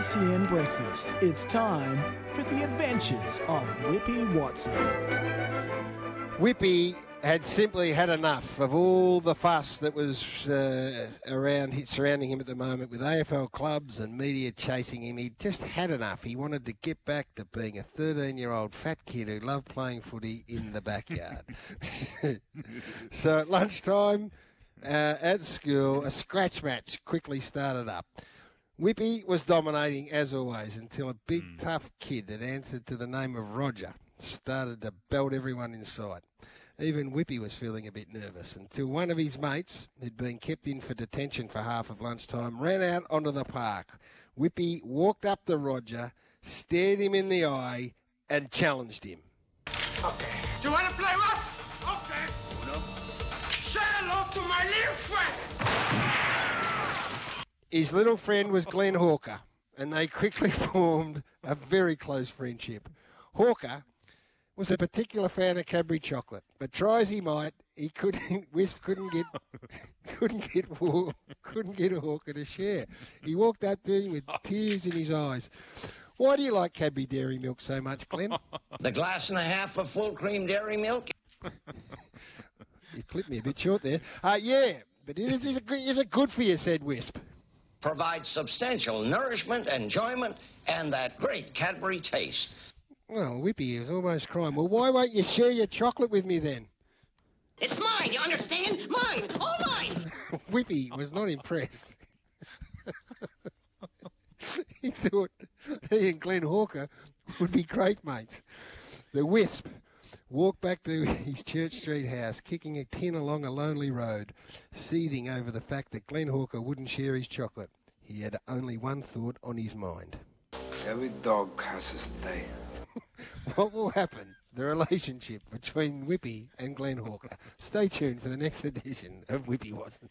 SEN Breakfast. It's time for the adventures of Whippy Watson. Whippy had simply had enough of all the fuss that was uh, around surrounding him at the moment with AFL clubs and media chasing him. He'd just had enough. He wanted to get back to being a 13 year old fat kid who loved playing footy in the backyard. so at lunchtime uh, at school, a scratch match quickly started up. Whippy was dominating as always until a big hmm. tough kid that answered to the name of Roger started to belt everyone in sight. Even Whippy was feeling a bit nervous until one of his mates, who'd been kept in for detention for half of lunchtime, ran out onto the park. Whippy walked up to Roger, stared him in the eye, and challenged him. Okay. Do you want to play His little friend was Glenn Hawker, and they quickly formed a very close friendship. Hawker was a particular fan of Cadbury chocolate, but try as he might, he couldn't. Wisp couldn't get couldn't get couldn't get Hawker to share. He walked up to him with tears in his eyes. Why do you like Cadbury dairy milk so much, Glenn? The glass and a half of full cream dairy milk. you clipped me a bit short there. Uh, yeah, but it is, is, it, is it good for you, said Wisp. Provides substantial nourishment, enjoyment, and that great Cadbury taste. Well, Whippy was almost crying. Well, why won't you share your chocolate with me then? It's mine, you understand? Mine, all mine. Whippy was not impressed. he thought he and Glenn Hawker would be great mates. The Wisp walked back to his Church Street house, kicking a tin along a lonely road, seething over the fact that Glenn Hawker wouldn't share his chocolate. He had only one thought on his mind. Every dog has his day. what will happen? The relationship between Whippy and Glenn Hawker. Stay tuned for the next edition of Whippy Watson.